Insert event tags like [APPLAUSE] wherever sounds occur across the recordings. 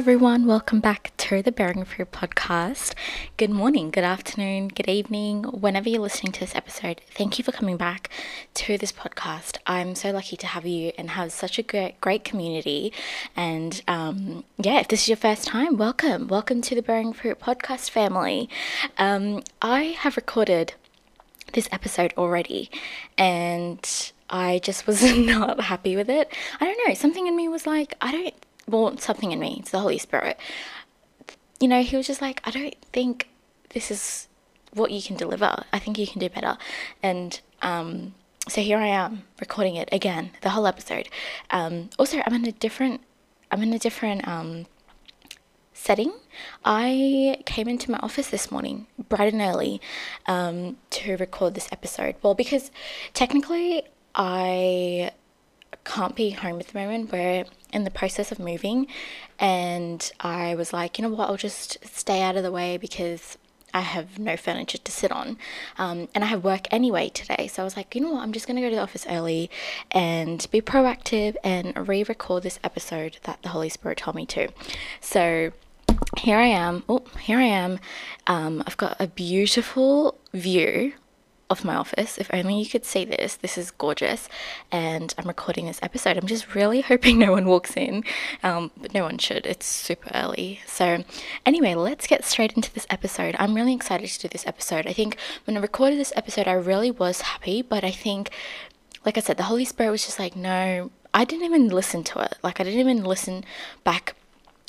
everyone. Welcome back to the Bearing Fruit podcast. Good morning, good afternoon, good evening, whenever you're listening to this episode. Thank you for coming back to this podcast. I'm so lucky to have you and have such a great, great community. And um, yeah, if this is your first time, welcome. Welcome to the Bearing Fruit podcast family. Um, I have recorded this episode already and I just was [LAUGHS] not happy with it. I don't know, something in me was like, I don't well, something in me, it's the Holy Spirit. You know, he was just like, I don't think this is what you can deliver. I think you can do better. And um, so here I am recording it again, the whole episode. Um, also, I'm in a different, I'm in a different um, setting. I came into my office this morning, bright and early, um, to record this episode. Well, because technically I can't be home at the moment. We're in the process of moving, and I was like, you know what, I'll just stay out of the way because I have no furniture to sit on. Um, and I have work anyway today. So I was like, you know what, I'm just going to go to the office early and be proactive and re record this episode that the Holy Spirit told me to. So here I am. Oh, here I am. Um, I've got a beautiful view of my office. If only you could see this. This is gorgeous. And I'm recording this episode. I'm just really [LAUGHS] hoping no one walks in, um, but no one should. It's super early. So, anyway, let's get straight into this episode. I'm really excited to do this episode. I think when I recorded this episode, I really was happy, but I think, like I said, the Holy Spirit was just like, no, I didn't even listen to it. Like, I didn't even listen back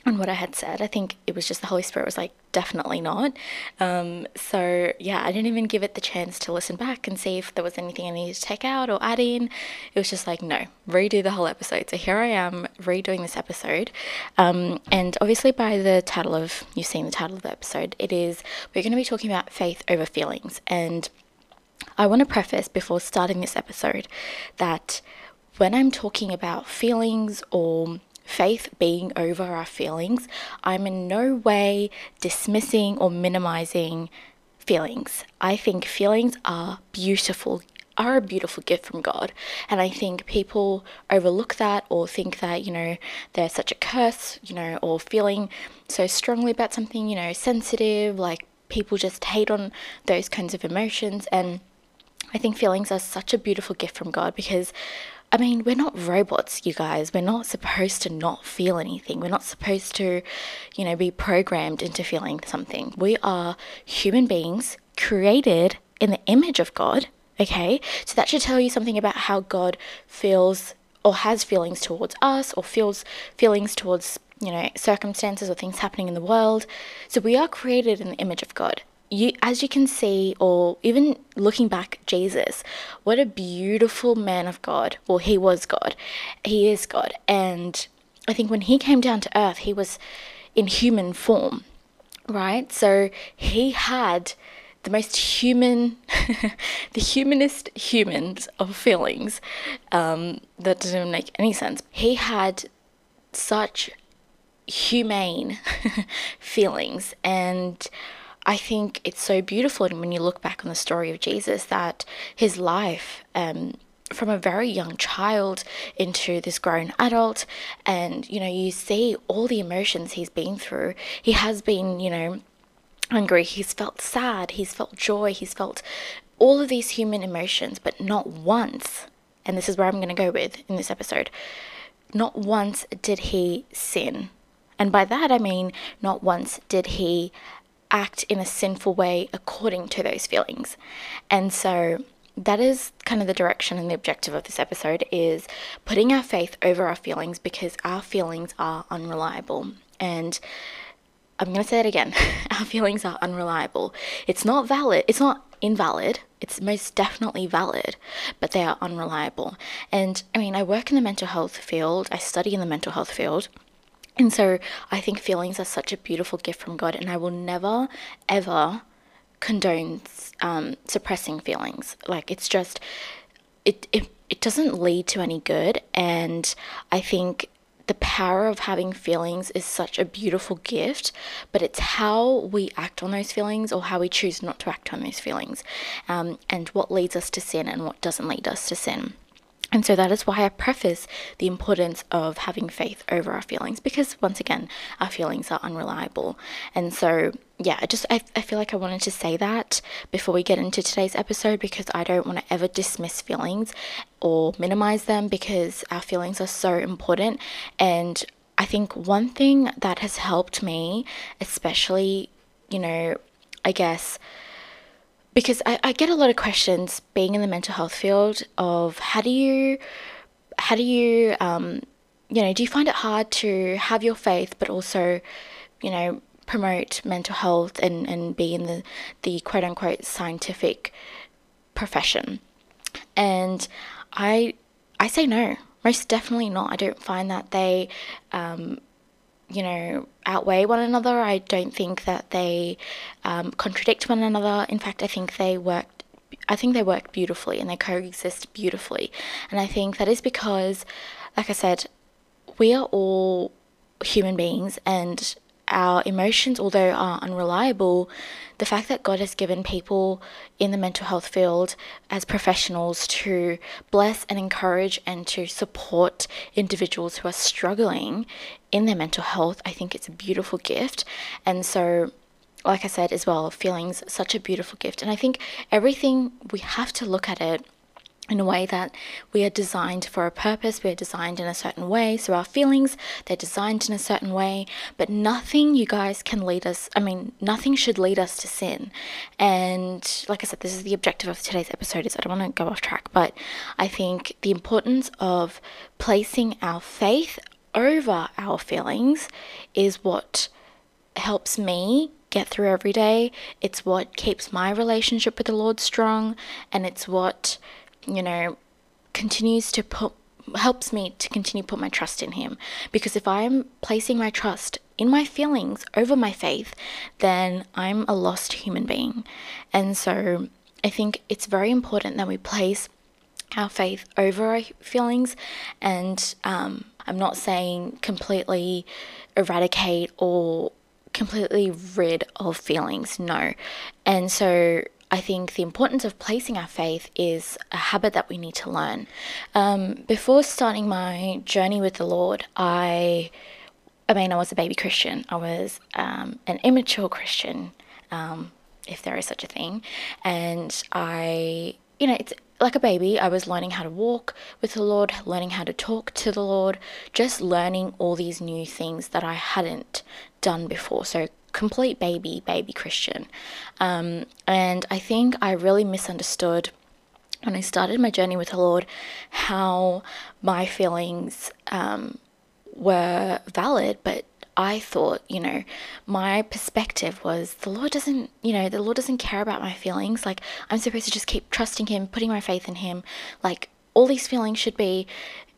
on what I had said. I think it was just the Holy Spirit was like, definitely not. Um, so, yeah, I didn't even give it the chance to listen back and see if there was anything I needed to take out or add in. It was just like, no, redo the whole episode. So, here I am redoing this episode. Um, and obviously, by the title of, you've seen the title of the episode, it is, we're going to be talking about faith over feelings. And I want to preface before starting this episode that when I'm talking about feelings or faith being over our feelings, I'm in no way dismissing or minimizing feelings. I think feelings are beautiful are a beautiful gift from God. And I think people overlook that or think that, you know, they're such a curse, you know, or feeling so strongly about something, you know, sensitive, like people just hate on those kinds of emotions. And I think feelings are such a beautiful gift from God because I mean, we're not robots, you guys. We're not supposed to not feel anything. We're not supposed to, you know, be programmed into feeling something. We are human beings created in the image of God, okay? So that should tell you something about how God feels or has feelings towards us or feels feelings towards, you know, circumstances or things happening in the world. So we are created in the image of God you as you can see or even looking back jesus what a beautiful man of god. Well he was god. He is god. And i think when he came down to earth he was in human form right? So he had the most human [LAUGHS] the humanest humans of feelings um, that doesn't make any sense. He had such humane [LAUGHS] feelings. And I think it's so beautiful when you look back on the story of Jesus that his life, um, from a very young child into this grown adult, and you know, you see all the emotions he's been through. He has been, you know, hungry, he's felt sad, he's felt joy, he's felt all of these human emotions, but not once, and this is where I'm going to go with in this episode, not once did he sin. And by that I mean, not once did he act in a sinful way according to those feelings. And so that is kind of the direction and the objective of this episode is putting our faith over our feelings because our feelings are unreliable. And I'm going to say it again. [LAUGHS] Our feelings are unreliable. It's not valid. It's not invalid. It's most definitely valid, but they are unreliable. And I mean, I work in the mental health field. I study in the mental health field. And so I think feelings are such a beautiful gift from God, and I will never, ever condone um, suppressing feelings. Like it's just, it, it, it doesn't lead to any good. And I think the power of having feelings is such a beautiful gift, but it's how we act on those feelings or how we choose not to act on those feelings, um, and what leads us to sin and what doesn't lead us to sin. And so that is why I preface the importance of having faith over our feelings because once again, our feelings are unreliable. And so yeah, I just I, I feel like I wanted to say that before we get into today's episode because I don't want to ever dismiss feelings or minimize them because our feelings are so important and I think one thing that has helped me, especially, you know, I guess because I, I get a lot of questions being in the mental health field of how do you how do you um, you know do you find it hard to have your faith but also you know promote mental health and, and be in the, the quote unquote scientific profession? And I I say no most definitely not. I don't find that they um, you know, outweigh one another. I don't think that they um, contradict one another. In fact, I think they work. I think they work beautifully and they coexist beautifully. And I think that is because, like I said, we are all human beings and our emotions, although are unreliable, the fact that God has given people in the mental health field as professionals to bless and encourage and to support individuals who are struggling in their mental health, I think it's a beautiful gift. And so, like I said as well, feelings such a beautiful gift. And I think everything we have to look at it in a way that we are designed for a purpose, we are designed in a certain way. So our feelings, they're designed in a certain way, but nothing, you guys, can lead us. I mean, nothing should lead us to sin. And like I said, this is the objective of today's episode. Is I don't want to go off track, but I think the importance of placing our faith over our feelings is what helps me get through every day. It's what keeps my relationship with the Lord strong, and it's what you know, continues to put helps me to continue put my trust in him. Because if i'm placing my trust in my feelings over my faith then i'm a lost human being. And so i think it's very important that we place our faith over our feelings and um, i'm not saying completely eradicate or completely rid of feelings no. And so I think the importance of placing our faith is a habit that we need to learn. Um, before starting my journey with the Lord, I, I mean, I was a baby Christian. I was um, an immature Christian, um, if there is such a thing, and I, you know, it's like a baby, I was learning how to walk with the Lord, learning how to talk to the Lord, just learning all these new things that I hadn't done before. So complete baby, baby Christian. Um, and I think I really misunderstood when I started my journey with the Lord how my feelings um, were valid, but I thought, you know, my perspective was the Lord doesn't, you know, the Lord doesn't care about my feelings. Like, I'm supposed to just keep trusting Him, putting my faith in Him. Like, all these feelings should be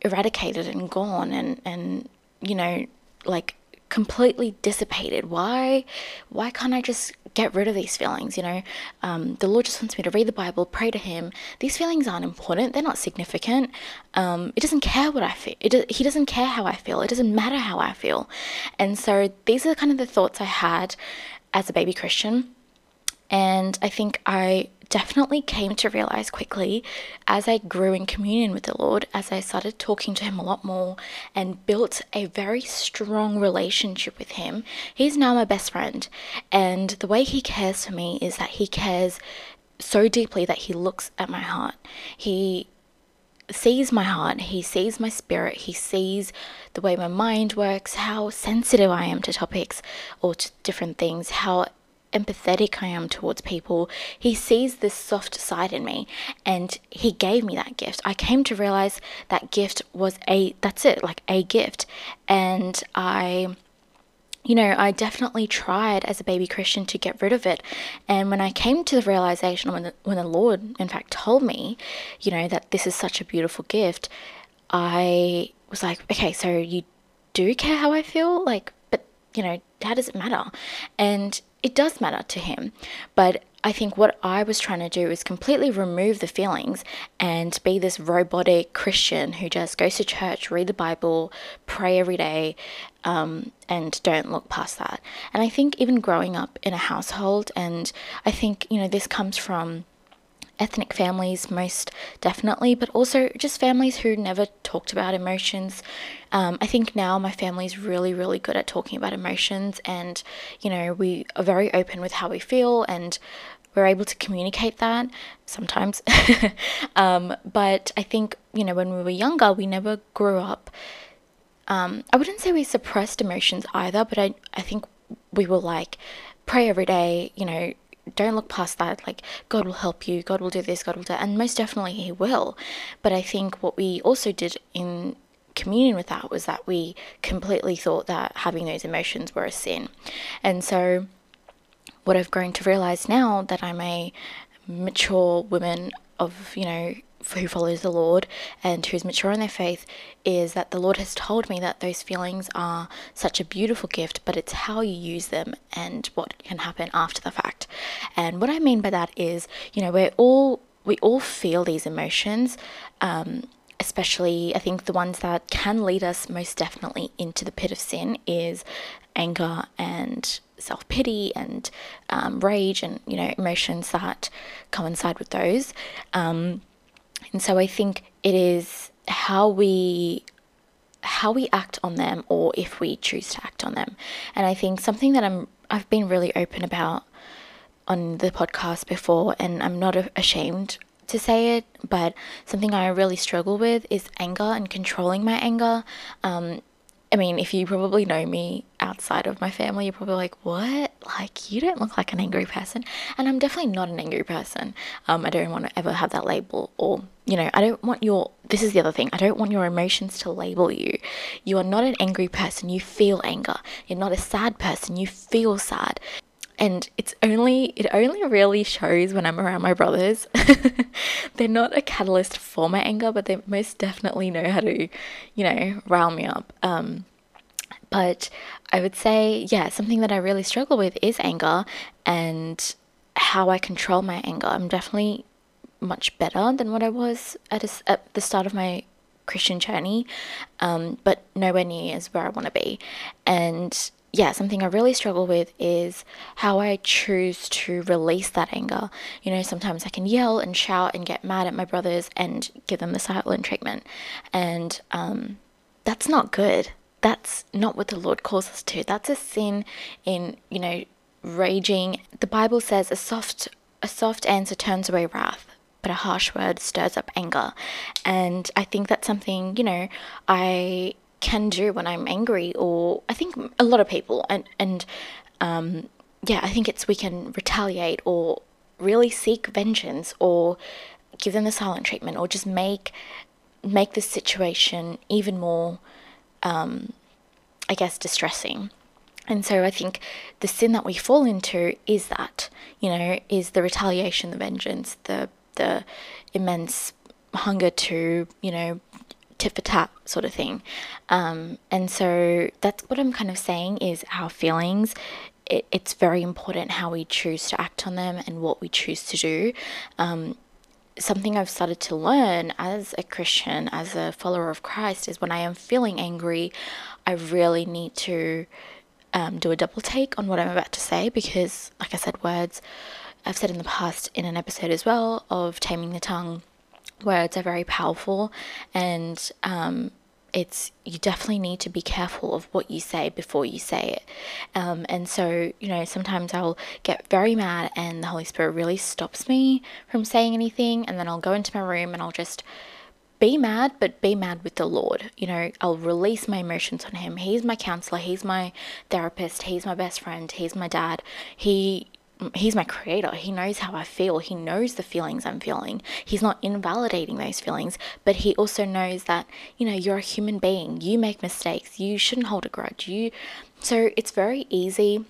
eradicated and gone and, and, you know, like completely dissipated. Why, why can't I just get rid of these feelings? You know, um, the Lord just wants me to read the Bible, pray to Him. These feelings aren't important. They're not significant. Um, it doesn't care what I feel. It, he doesn't care how I feel. It doesn't matter how I feel. And so these are kind of the thoughts I had as a baby Christian. And I think I definitely came to realize quickly as I grew in communion with the Lord, as I started talking to Him a lot more and built a very strong relationship with Him. He's now my best friend. And the way He cares for me is that He cares so deeply that He looks at my heart. He sees my heart, he sees my spirit, he sees the way my mind works, how sensitive I am to topics or to different things, how empathetic I am towards people. He sees this soft side in me and he gave me that gift. I came to realize that gift was a that's it, like a gift. And I you know, I definitely tried as a baby Christian to get rid of it. And when I came to the realization when the, when the Lord in fact told me, you know, that this is such a beautiful gift, I was like, okay, so you do care how I feel? Like, but you know, how does it matter? And it does matter to him. But I think what I was trying to do is completely remove the feelings and be this robotic Christian who just goes to church, read the Bible, pray every day, um, and don't look past that. And I think even growing up in a household, and I think, you know, this comes from ethnic families, most definitely, but also just families who never talked about emotions. Um, I think now my family is really, really good at talking about emotions, and you know, we are very open with how we feel and we're able to communicate that sometimes. [LAUGHS] um, but I think, you know, when we were younger, we never grew up. Um, I wouldn't say we suppressed emotions either, but I, I think we were like pray every day, you know, don't look past that. Like, God will help you, God will do this, God will do that. And most definitely, He will. But I think what we also did in communion with that was that we completely thought that having those emotions were a sin. And so, what I've grown to realize now that I'm a mature woman of, you know, who follows the Lord and who's mature in their faith is that the Lord has told me that those feelings are such a beautiful gift, but it's how you use them and what can happen after the fact. And what I mean by that is, you know, we're all we all feel these emotions. Um, especially, I think the ones that can lead us most definitely into the pit of sin is anger and self pity and um, rage and you know emotions that coincide with those. Um, and so I think it is how we how we act on them or if we choose to act on them. And I think something that I'm I've been really open about on the podcast before and I'm not ashamed to say it, but something I really struggle with is anger and controlling my anger. Um, I mean, if you probably know me outside of my family, you're probably like, what? Like, you don't look like an angry person. And I'm definitely not an angry person. Um, I don't want to ever have that label. Or, you know, I don't want your, this is the other thing, I don't want your emotions to label you. You are not an angry person, you feel anger. You're not a sad person, you feel sad and it's only it only really shows when I'm around my brothers. [LAUGHS] They're not a catalyst for my anger, but they most definitely know how to, you know, rile me up. Um, but I would say, yeah, something that I really struggle with is anger and how I control my anger. I'm definitely much better than what I was at, a, at the start of my Christian journey, um, but nowhere near as where I want to be. And yeah, something I really struggle with is how I choose to release that anger. You know, sometimes I can yell and shout and get mad at my brothers and give them the silent treatment. And um, that's not good. That's not what the Lord calls us to. That's a sin in, you know, raging. The Bible says a soft a soft answer turns away wrath, but a harsh word stirs up anger. And I think that's something, you know, I can do when I'm angry, or I think a lot of people, and and um, yeah, I think it's we can retaliate or really seek vengeance or give them the silent treatment or just make make the situation even more, um, I guess, distressing. And so I think the sin that we fall into is that, you know, is the retaliation, the vengeance, the the immense hunger to, you know, tit for tat sort of thing. Um, and so that's what I'm kind of saying is our feelings. It, it's very important how we choose to act on them and what we choose to do. Um, something I've started to learn as a Christian, as a follower of Christ, is when I am feeling angry, I really need to um, do a double take on what I'm about to say because, like I said, words I've said in the past in an episode as well of taming the tongue words are very powerful and um, it's you definitely need to be careful of what you say before you say it. Um, and so you know sometimes i'll get very mad and the holy spirit really stops me from saying anything and then i'll go into my room and i'll just be mad but be mad with the lord. You know i'll release my emotions on him. He's my counselor. He's my therapist. He's my best friend. He's my dad. He he's my creator. He knows how I feel. He knows the feelings I'm feeling. He's not invalidating those feelings, but he also knows that, you know, you're a human being. You make mistakes. You shouldn't hold a grudge. You so it's very easy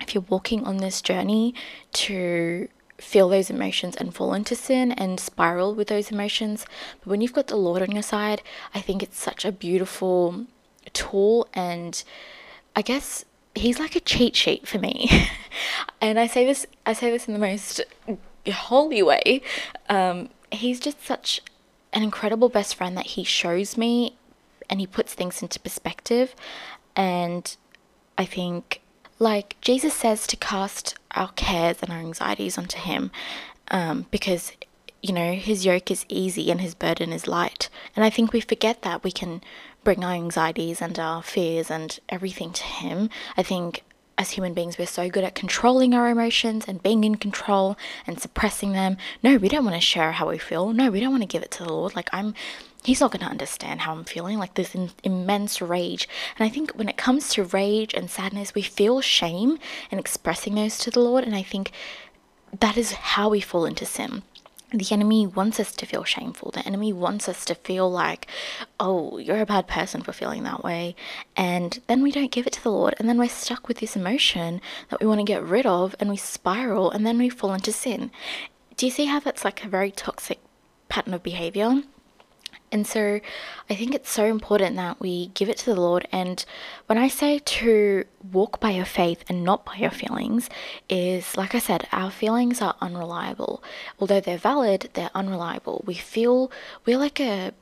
if you're walking on this journey to feel those emotions and fall into sin and spiral with those emotions. But when you've got the Lord on your side, I think it's such a beautiful tool and I guess he's like a cheat sheet for me. [LAUGHS] and I say this I say this in the most holy way. Um, he's just such an incredible best friend that he shows me and he puts things into perspective and I think like Jesus says to cast our cares and our anxieties onto him um, because you know, his yoke is easy and his burden is light. And I think we forget that we can bring our anxieties and our fears and everything to him. I think as human beings, we're so good at controlling our emotions and being in control and suppressing them. No, we don't want to share how we feel. No, we don't want to give it to the Lord. Like, I'm, He's not going to understand how I'm feeling. Like, this in, immense rage. And I think when it comes to rage and sadness, we feel shame in expressing those to the Lord. And I think that is how we fall into sin the enemy wants us to feel shameful. The enemy wants us to feel like, oh, you're a bad person for feeling that way. And then we don't give it to the Lord. And then we're stuck with this emotion that we want to get rid of and we spiral and then we fall into sin. Do you see how that's like a very toxic pattern of behavior? And so I think it's so important that we give it to the Lord. And when I say to walk by your faith and not by your feelings, is like I said, our feelings are unreliable. Although they're valid, they're unreliable. We feel we're like a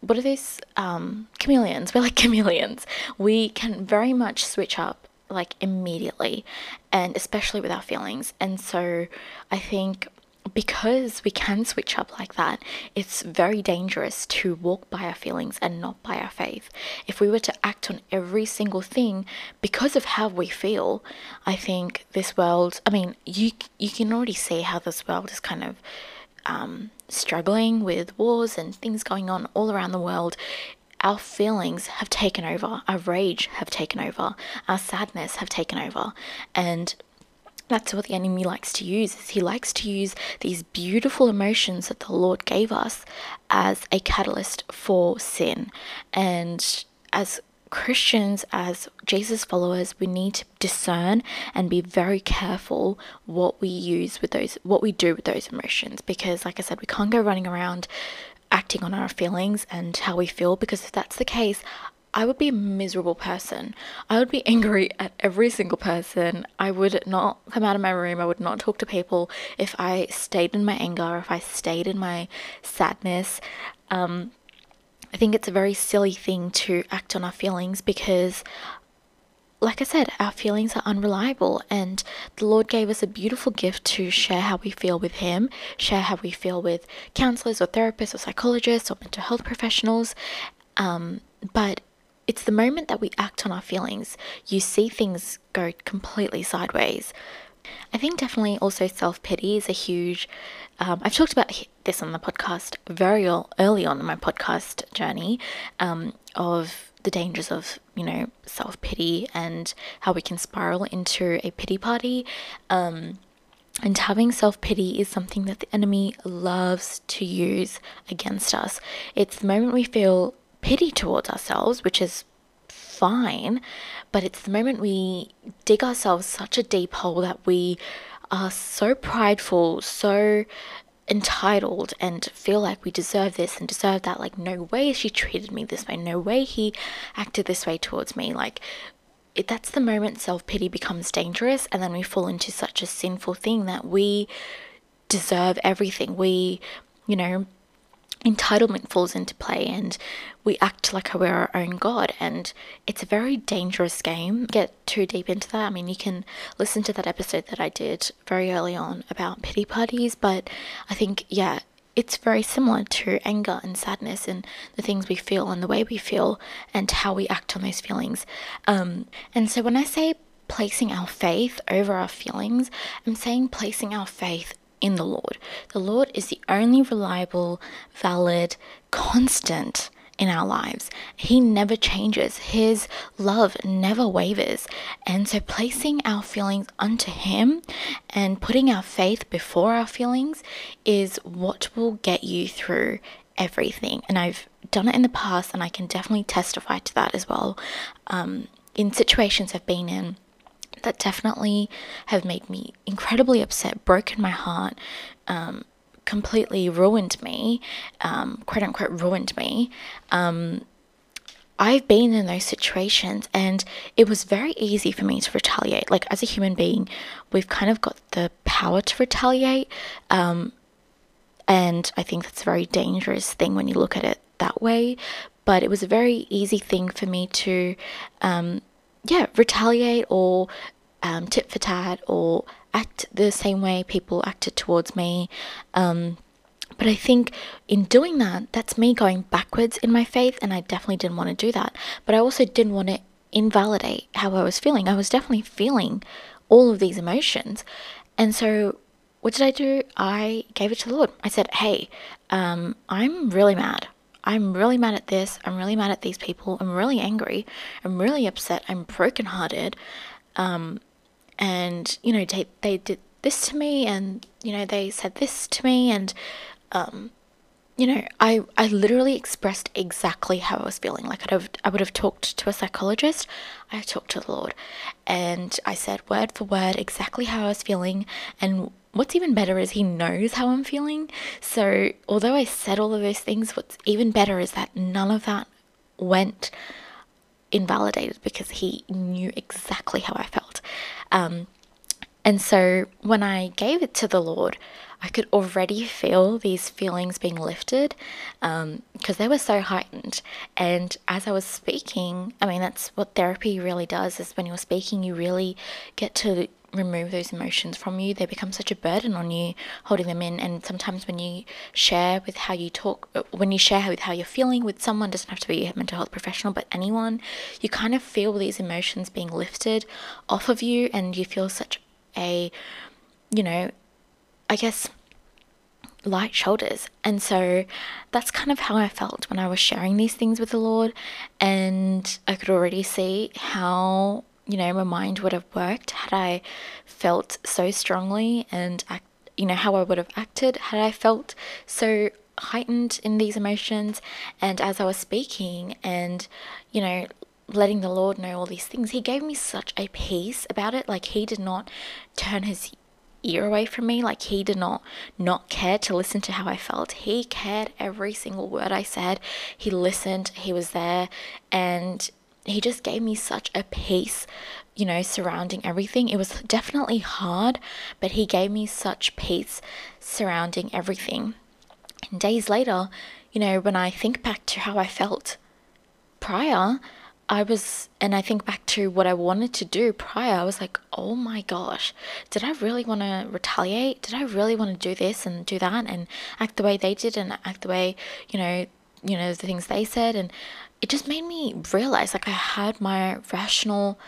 what are these um, chameleons? [LAUGHS] We're like chameleons. We can very much switch up like immediately, and especially with our feelings. And so I think because we can switch up like that, it's very dangerous to walk by our feelings and not by our faith. If we were to act on every single thing because of how we feel, I think this world, I mean, you you can already see how this world is kind of um, struggling with wars and things going on all around the world. Our feelings have taken over, our rage have taken over, our sadness have taken over, and that's what the enemy likes to use is he likes to use these beautiful emotions that the lord gave us as a catalyst for sin and as Christians, as Jesus followers, we need to discern and be very careful what we use with those, what we do with those emotions. Because, like I said, we can't go running around acting on our feelings and how we feel. Because if that's the case, I would be a miserable person. I would be [LAUGHS] angry at every single person. I would not come out of my room. I would not talk to people if I stayed in my anger, if I stayed in my sadness. Um, I think it's a very silly thing to act on our feelings because, like I said, our feelings are unreliable, and the Lord gave us a beautiful gift to share how we feel with Him, share how we feel with counselors or therapists or psychologists or mental health professionals. Um, but it's the moment that we act on our feelings, you see things go completely sideways. I think definitely also self pity is a huge. Um, I've talked about this on the podcast very early on in my podcast journey um, of the dangers of you know self pity and how we can spiral into a pity party. Um, and having self pity is something that the enemy loves to use against us. It's the moment we feel pity towards ourselves, which is fine, but it's the moment we dig ourselves such a deep hole that we are so prideful, so entitled, and feel like we deserve this and deserve that. Like, no way she treated me this way, no way he acted this way towards me. Like, it, that's the moment self pity becomes dangerous, and then we fall into such a sinful thing that we deserve everything. We, you know, entitlement falls into play and we act like we're our own god and it's a very dangerous game. Get too deep into that. I mean you can listen to that episode that i did very early on about pity parties but i think yeah it's very similar to anger and sadness and the things we feel and the way we feel and how we act on those feelings. Um, and so when i say placing our faith over our feelings i'm saying placing our faith in the Lord. The Lord is the only reliable, valid, constant in our lives. He never changes, His love never wavers. And so, placing our feelings unto Him and putting our faith before our feelings is what will get you through everything. And I've done it in the past, and I can definitely testify to that as well. Um, in situations I've been in that definitely have made me incredibly upset, broken my heart, um, completely ruined me, um, quote unquote, ruined me. Um, I've been in those situations and it was very easy for me to retaliate. Like, as a human being, we've kind of got the power to retaliate. Um, and I think that's a very dangerous thing when you look at it that way. But it was a very easy thing for me to um, yeah, retaliate or um, tit for tat or act the same way people acted towards me. Um, But I think in doing that, that's me going backwards in my faith, and I definitely didn't want to do that. But I also didn't want to invalidate how I was feeling. I was definitely feeling all of these emotions. And so, what did I do? I gave it to the Lord. I said, Hey, um, I'm really mad. I'm really mad at this. I'm really mad at these people. I'm really angry. I'm really upset. I'm brokenhearted. Um, and, you know, they, they did this to me and, you know, they said this to me and, um, you know, I, I literally expressed exactly how I was feeling. Like I'd have, I would have talked to a psychologist. I talked to the Lord, and I said word for word exactly how I was feeling. And what's even better is He knows how I'm feeling. So although I said all of those things, what's even better is that none of that went invalidated because He knew exactly how I felt. Um, and so when I gave it to the Lord, I could already feel these feelings being lifted because um, they were so heightened. And as I was speaking, I mean, that's what therapy really does is when you're speaking, you really get to remove those emotions from you. They become such a burden on you, holding them in. And sometimes when you share with how you talk, uh, when you share with how you're feeling with someone, doesn't have to be a mental health professional, but anyone, you kind of feel these emotions being lifted off of you, and you feel such a, you know, I guess, light shoulders. And so that's kind of how I felt when I was sharing these things with the Lord. And I could already see how, you know, my mind would have worked had I felt so strongly and, act, you know, how I would have acted had I felt so heightened in these emotions. And as I was speaking and, you know, letting the Lord know all these things, He gave me such a peace about it. Like, He did not turn His ear away from me. Like he did not not care to listen to how I felt. He cared every single word I said. He listened. He was there, and he just gave me such a peace, you know, surrounding everything. It was definitely hard, but he gave me such peace surrounding everything. And days later, you know, when I think back to how I felt prior, I was, and I think back to what I wanted to do prior, I was like, oh my gosh, did I really want to retaliate? Did I really want to do this and do that and act the way they did and act the way, you know, you know, the things they said? And it just made me realize like I had my rational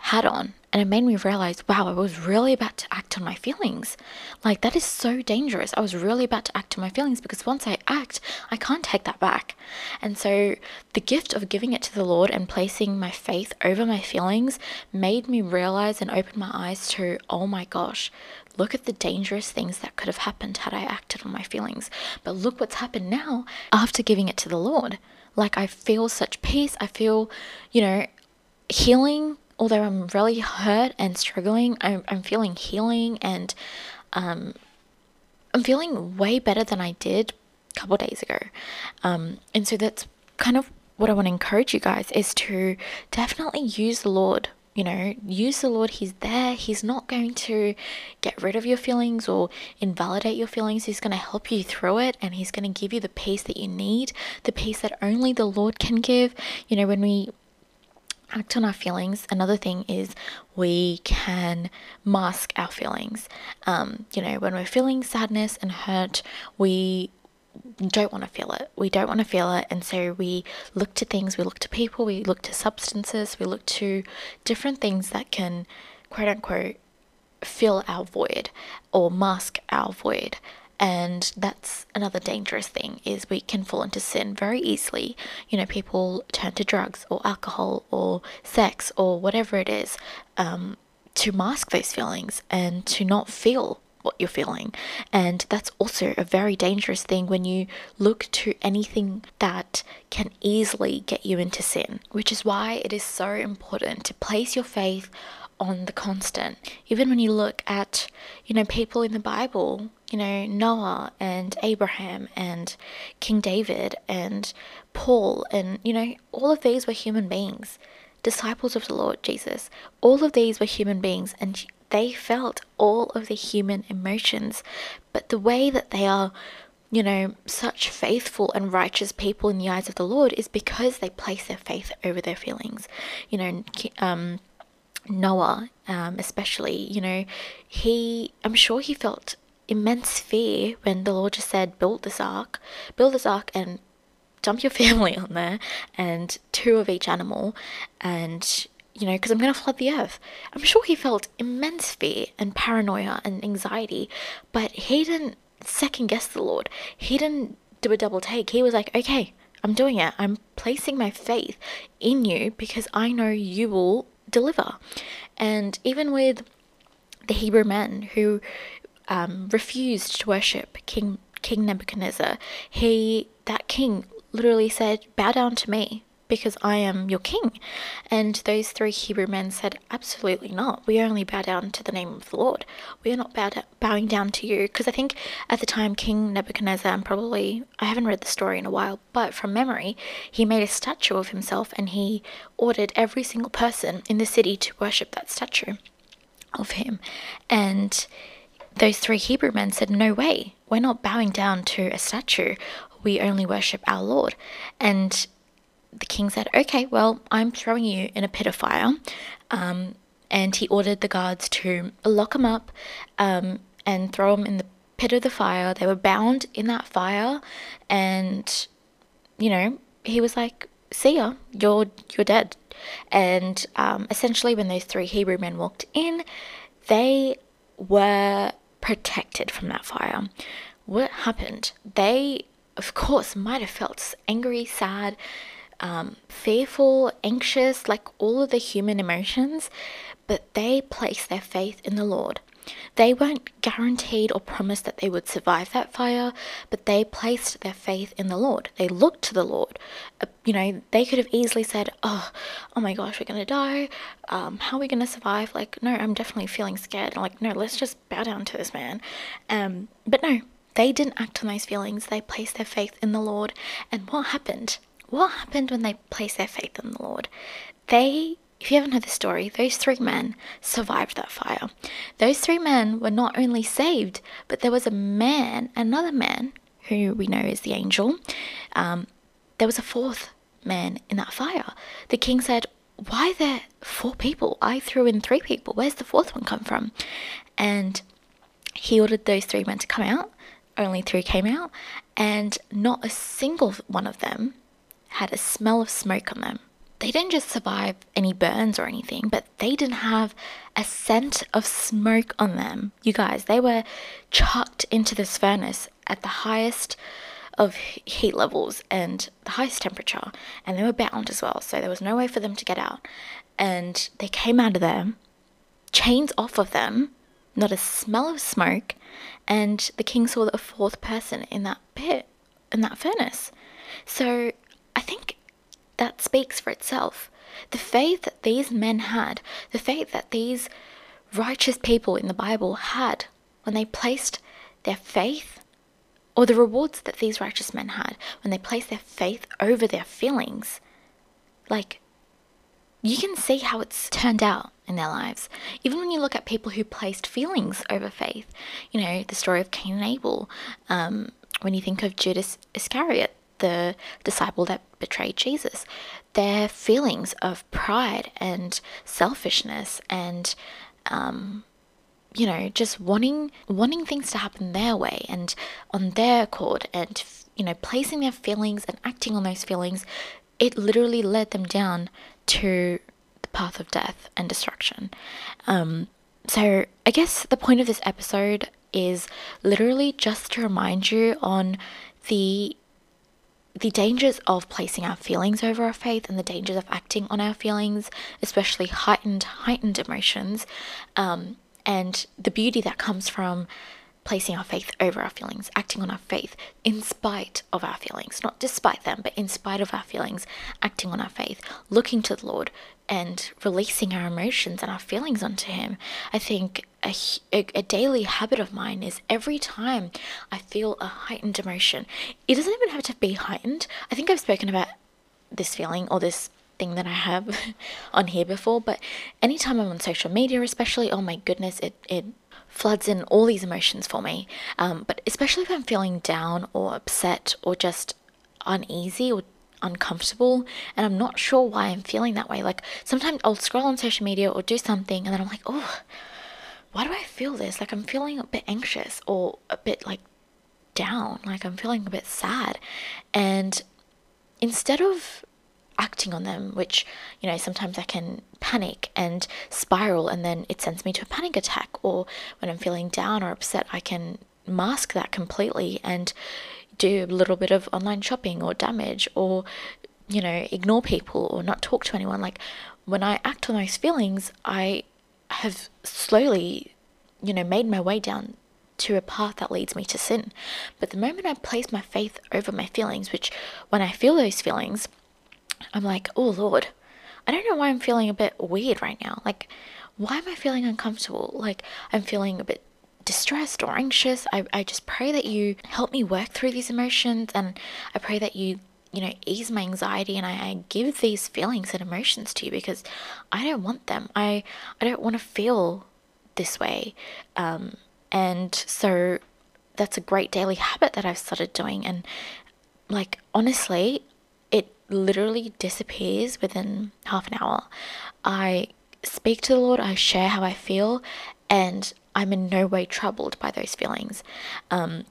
hat on and it made me realize wow i was really about to act on my feelings. Like that is so dangerous. I was really about to act on my feelings because once i act i can't take that back. And so the gift of giving it to the lord and placing my faith over my feelings made me realize and open my eyes to oh my gosh look at the dangerous things that could have happened had i acted on my feelings. But look what's happened now after giving it to the lord like i feel such peace i feel you know healing although I'm really hurt and struggling, I'm, I'm feeling healing and um, I'm feeling way better than I did a couple days ago. Um, and so that's kind of what I want to encourage you guys is to definitely use the Lord. You know, use the Lord. He's there. He's not going to get rid of your feelings or invalidate your feelings. He's going to help you through it and He's going to give you the peace that you need, the peace that only the Lord can give. You know, when we act on our feelings. Another thing is we can mask our feelings. Um, you know, when we're feeling sadness and hurt, we don't want to feel it. We don't want to feel it. And so we look to things, we look to people, we look to substances, we look to different things that can, quote unquote, fill our void or mask our void and that's another dangerous thing is we can fall into sin very easily you know people turn to drugs or alcohol or sex or whatever it is um, to mask those feelings and to not feel what you're feeling and that's also a very dangerous thing when you look to anything that can easily get you into sin which is why it is so important to place your faith on the constant. Even when you look at, you know, people in the Bible, you know, Noah and Abraham and King David and Paul, and, you know, all of these were human beings, disciples of the Lord Jesus. All of these were human beings, and they felt all of the human emotions. But the way that they are, you know, such faithful and righteous people in the eyes of the Lord is because they place their faith over their feelings. You know, um, Noah, um, especially, you know, he, I'm sure he felt immense fear when the Lord just said, build this ark, build this ark and dump your [LAUGHS] family on there and two of each animal and you know, because I'm going to flood the earth. I'm sure he felt immense fear and paranoia and anxiety, but he didn't second guess the Lord. He didn't do a double take. He was like, okay, I'm doing it. I'm placing my faith in you because I know you will deliver. And even with the Hebrew men who um, refused to worship King King Nebuchadnezzar, he that king literally said, "Bow down to me." Because I am your king. And those three Hebrew men said, Absolutely not. We only bow down to the name of the Lord. We are not bow bowing down to you. Because I think at the time, King Nebuchadnezzar, and probably, I haven't read the story in a while, but from memory, he made a statue of himself and he ordered every single person in the city to worship that statue of him. And those three Hebrew men said, No way, we're not bowing down to a statue. We only worship our Lord. And the king said, Okay, well, I'm throwing you in a pit of fire. Um, and he ordered the guards to lock him up um, and throw him in the pit of the fire. They were bound in that fire. And, you know, he was like, See ya, you're, you're dead. And um, essentially, when those three Hebrew men walked in, they were protected from that fire. What happened? They, of course, might have felt angry, sad, um, fearful, anxious, like all of the human emotions, but they placed their faith in the Lord. They weren't guaranteed or promised that they would survive that fire, but they placed their faith in the Lord. They looked to the Lord. Uh, you know, they could have easily said, "Oh, oh my gosh, we're gonna die. Um, how are we gonna survive?" Like, no, I'm definitely feeling scared. Like, no, let's just bow down to this man. Um, but no, they didn't act on those feelings. They placed their faith in the Lord. And what happened? What happened when they placed their faith in the Lord? They if you haven't heard the story, those three men survived that fire. Those three men were not only saved, but there was a man, another man, who we know is the angel. Um, there was a fourth man in that fire. The king said, Why there four people? I threw in three people. Where's the fourth one come from? And he ordered those three men to come out. Only three came out, and not a single one of them had a smell of smoke on them they didn't just survive any burns or anything, but they didn't have a scent of smoke on them. You guys, they were chucked into this furnace at the highest of heat levels and the highest temperature, and they were bound as well, so there was no way for them to get out. And they came out of there, chains off of them, not a smell of smoke, and the king saw a fourth person in that pit, in that furnace. So think that speaks for itself. The faith that these men had, the faith that these righteous people in the Bible had when they placed their faith, or the rewards that these righteous men had when they placed their faith over their feelings, like, you can see how it's turned out in their lives. Even when you look at people who placed feelings over faith, you know, the story of Cain and Abel, um, when you think of Judas Iscariot, the disciple that betrayed Jesus. Their feelings of pride and selfishness and um, you know just wanting wanting things to happen their way and on their accord and you know placing their feelings and acting on those feelings it literally led them down to the path of death and destruction um, so i guess the point of this episode is literally just to remind you on the the dangers of placing our feelings over our faith and the dangers of acting on our feelings, especially heightened, heightened emotions, um, and the beauty that comes from placing our faith over our feelings, acting on our faith in spite of our feelings, not despite them, but in spite of our feelings, acting on our faith, looking to the Lord and releasing our emotions and our feelings onto Him. I think a, a, a, daily habit of mine is every time I feel a heightened emotion, it doesn't even have to be heightened. I think I've spoken about this feeling or this thing that I have [LAUGHS] on here before, but anytime I'm on social media, especially, oh my goodness, it, it floods in all these emotions for me. Um, but especially if I'm feeling down or upset or just uneasy or uncomfortable and I'm not sure why I'm feeling that way. Like sometimes I'll scroll on social media or do something and then I'm like, oh, why do I feel this? Like I'm feeling a bit anxious or a bit like down, like I'm feeling a bit sad. And instead of acting on them, which, you know, sometimes I can panic and spiral and then it sends me to a panic attack. Or when I'm feeling down or upset, I can mask that completely and do a little bit of online shopping or damage or, you know, ignore people or not talk to anyone. Like when I act on those feelings, I have slowly, you know, made my way down to a path that leads me to sin. But the moment I place my faith over my feelings, which when I feel those feelings, I'm like, oh Lord, I don't know why I'm feeling a bit weird right now. Like, why am I feeling uncomfortable? Like, I'm feeling a bit distressed or anxious. I, I just pray that you help me work through these emotions and I pray that you, you know, ease my anxiety and I, I give these feelings and emotions to you because I don't want them. I, I don't want to feel this way. Um, and so that's a great daily habit that I've started doing. And like, honestly, literally disappears within half an hour. I speak to the Lord, I share how I feel, and I'm in no way troubled by those feelings. Um,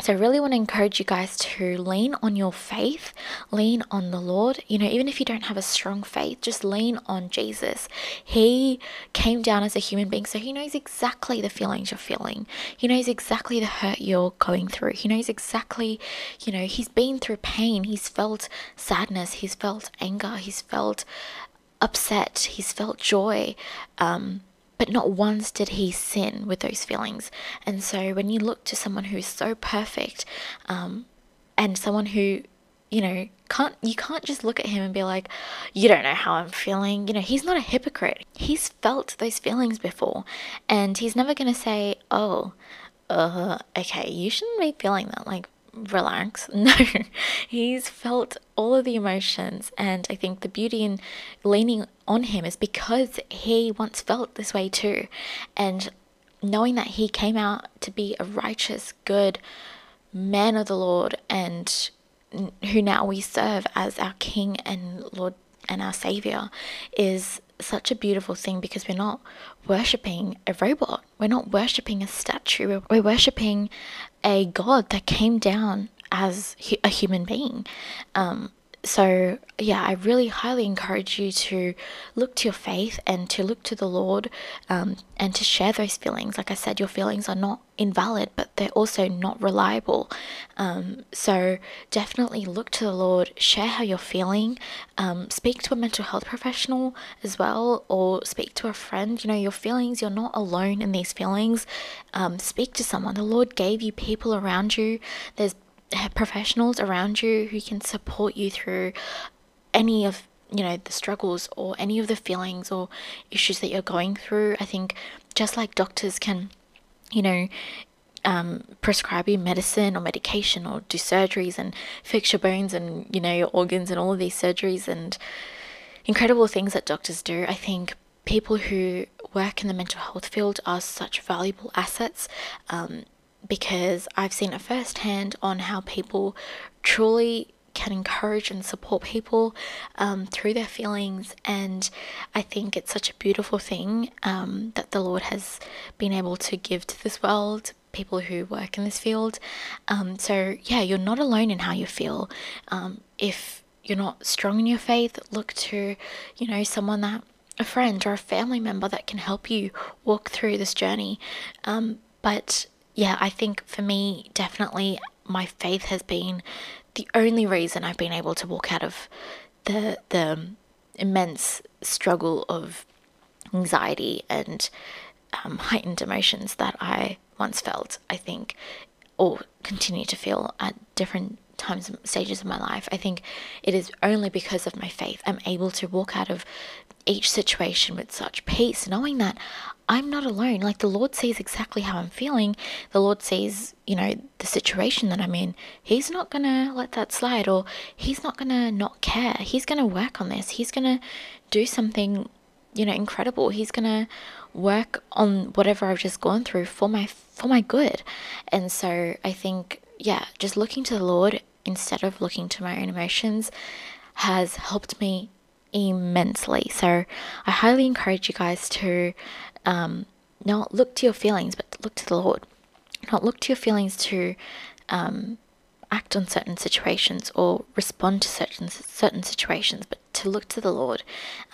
so, I really want to encourage you guys to lean on your faith, lean on the Lord. You know, even if you don't have a strong faith, just lean on Jesus. He came down as a human being, so He knows exactly the feelings you're feeling. He knows exactly the hurt you're going through. He knows exactly, you know, He's been through pain. He's felt sadness. He's felt anger. He's felt upset. He's felt joy. Um, but not once did he sin with those feelings. And so when you look to someone who's so perfect, um, and someone who, you know, can't you can't just look at him and be like, you don't know how I'm feeling. You know, he's not a hypocrite. He's felt those feelings before, and he's never gonna say, oh, uh, okay, you shouldn't be feeling that. Like, relax. [LAUGHS] No, he's felt all of the emotions, and I think the beauty in leaning on him is because he once felt this way too, and knowing that he came out to be a righteous, good man of the Lord, and who now we serve as our King and Lord and our Savior is such a beautiful thing because we're not worshipping a robot. We're not worshipping a statue. We're worshipping a God that came down as a human being. Um, so yeah i really highly encourage you to look to your faith and to look to the lord um, and to share those feelings. Like i said your feelings are not invalid but they're also not reliable. Um, so definitely look to the lord share how you're feeling um, speak to a mental health professional as well or speak to a friend. You know your feelings you're not alone in these feelings. Um, speak to someone. The lord gave you people around you. There's professionals around you who can support you through any of you know the struggles or any of the feelings or issues that you're going through. I think just like doctors can you know um, prescribe you medicine or medication or do surgeries and fix your bones and you know your organs and all of these surgeries and incredible things that doctors do i think people who work in the mental health field are such valuable assets. Um, because I've seen it firsthand on how people truly can encourage and support people um, through their feelings. And I think it's such a beautiful thing um, that the Lord has been able to give to this world. People who work in this field. Um, so, yeah, you're not alone in how you feel. Um, if you're not strong in your faith, look to, you know, someone that a friend or a family member that can help you walk through this journey. Um, but yeah, I think for me, definitely my faith has been the only reason I've been able to walk out of the the immense struggle of anxiety and um, heightened emotions that I once felt. I think, or continue to feel at different times stages of my life. I think it is only because of my faith I'm able to walk out of each situation with such peace, knowing that I'm not alone. Like the Lord sees exactly how I'm feeling. The Lord sees, you know, the situation that I'm in. He's not going to let that slide or he's not going to not care. He's going to work on this. He's going to do something, you know, incredible. He's going to work on whatever I've just gone through for my for my good. And so I think yeah, just looking to the Lord instead of looking to my own emotions has helped me immensely. So I highly encourage you guys to um, not look to your feelings, but look to the Lord. Not look to your feelings to um, act on certain situations or respond to certain certain situations, but to look to the Lord,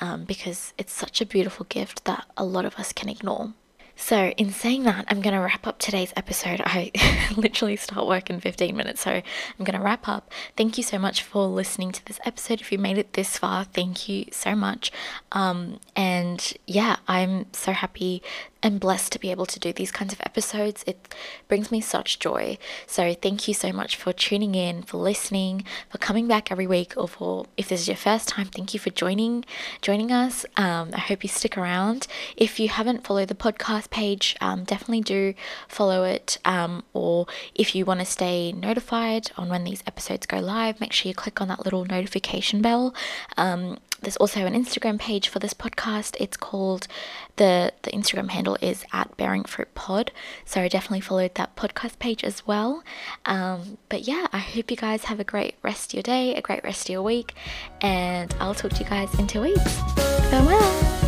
um, because it's such a beautiful gift that a lot of us can ignore. So, in saying that, I'm going to wrap up today's episode. I [LAUGHS] literally start work in 15 minutes, so I'm going to wrap up. Thank you so much for listening to this episode. If you made it this far, thank you so much. Um, and yeah, I'm so happy and blessed to be able to do these kinds of episodes. It brings me such joy. So thank you so much for tuning in, for listening, for coming back every week, or for if this is your first time, thank you for joining joining us. Um, I hope you stick around. If you haven't followed the podcast page, um, definitely do follow it. Um, or if you want to stay notified on when these episodes go live, make sure you click on that little notification bell. Um, there's also an Instagram page for this podcast. It's called the the Instagram handle is at Bearing Fruit Pod. So I definitely followed that podcast page as well. Um, but yeah, I hope you guys have a great rest of your day, a great rest of your week, and I'll talk to you guys in two weeks. Farewell.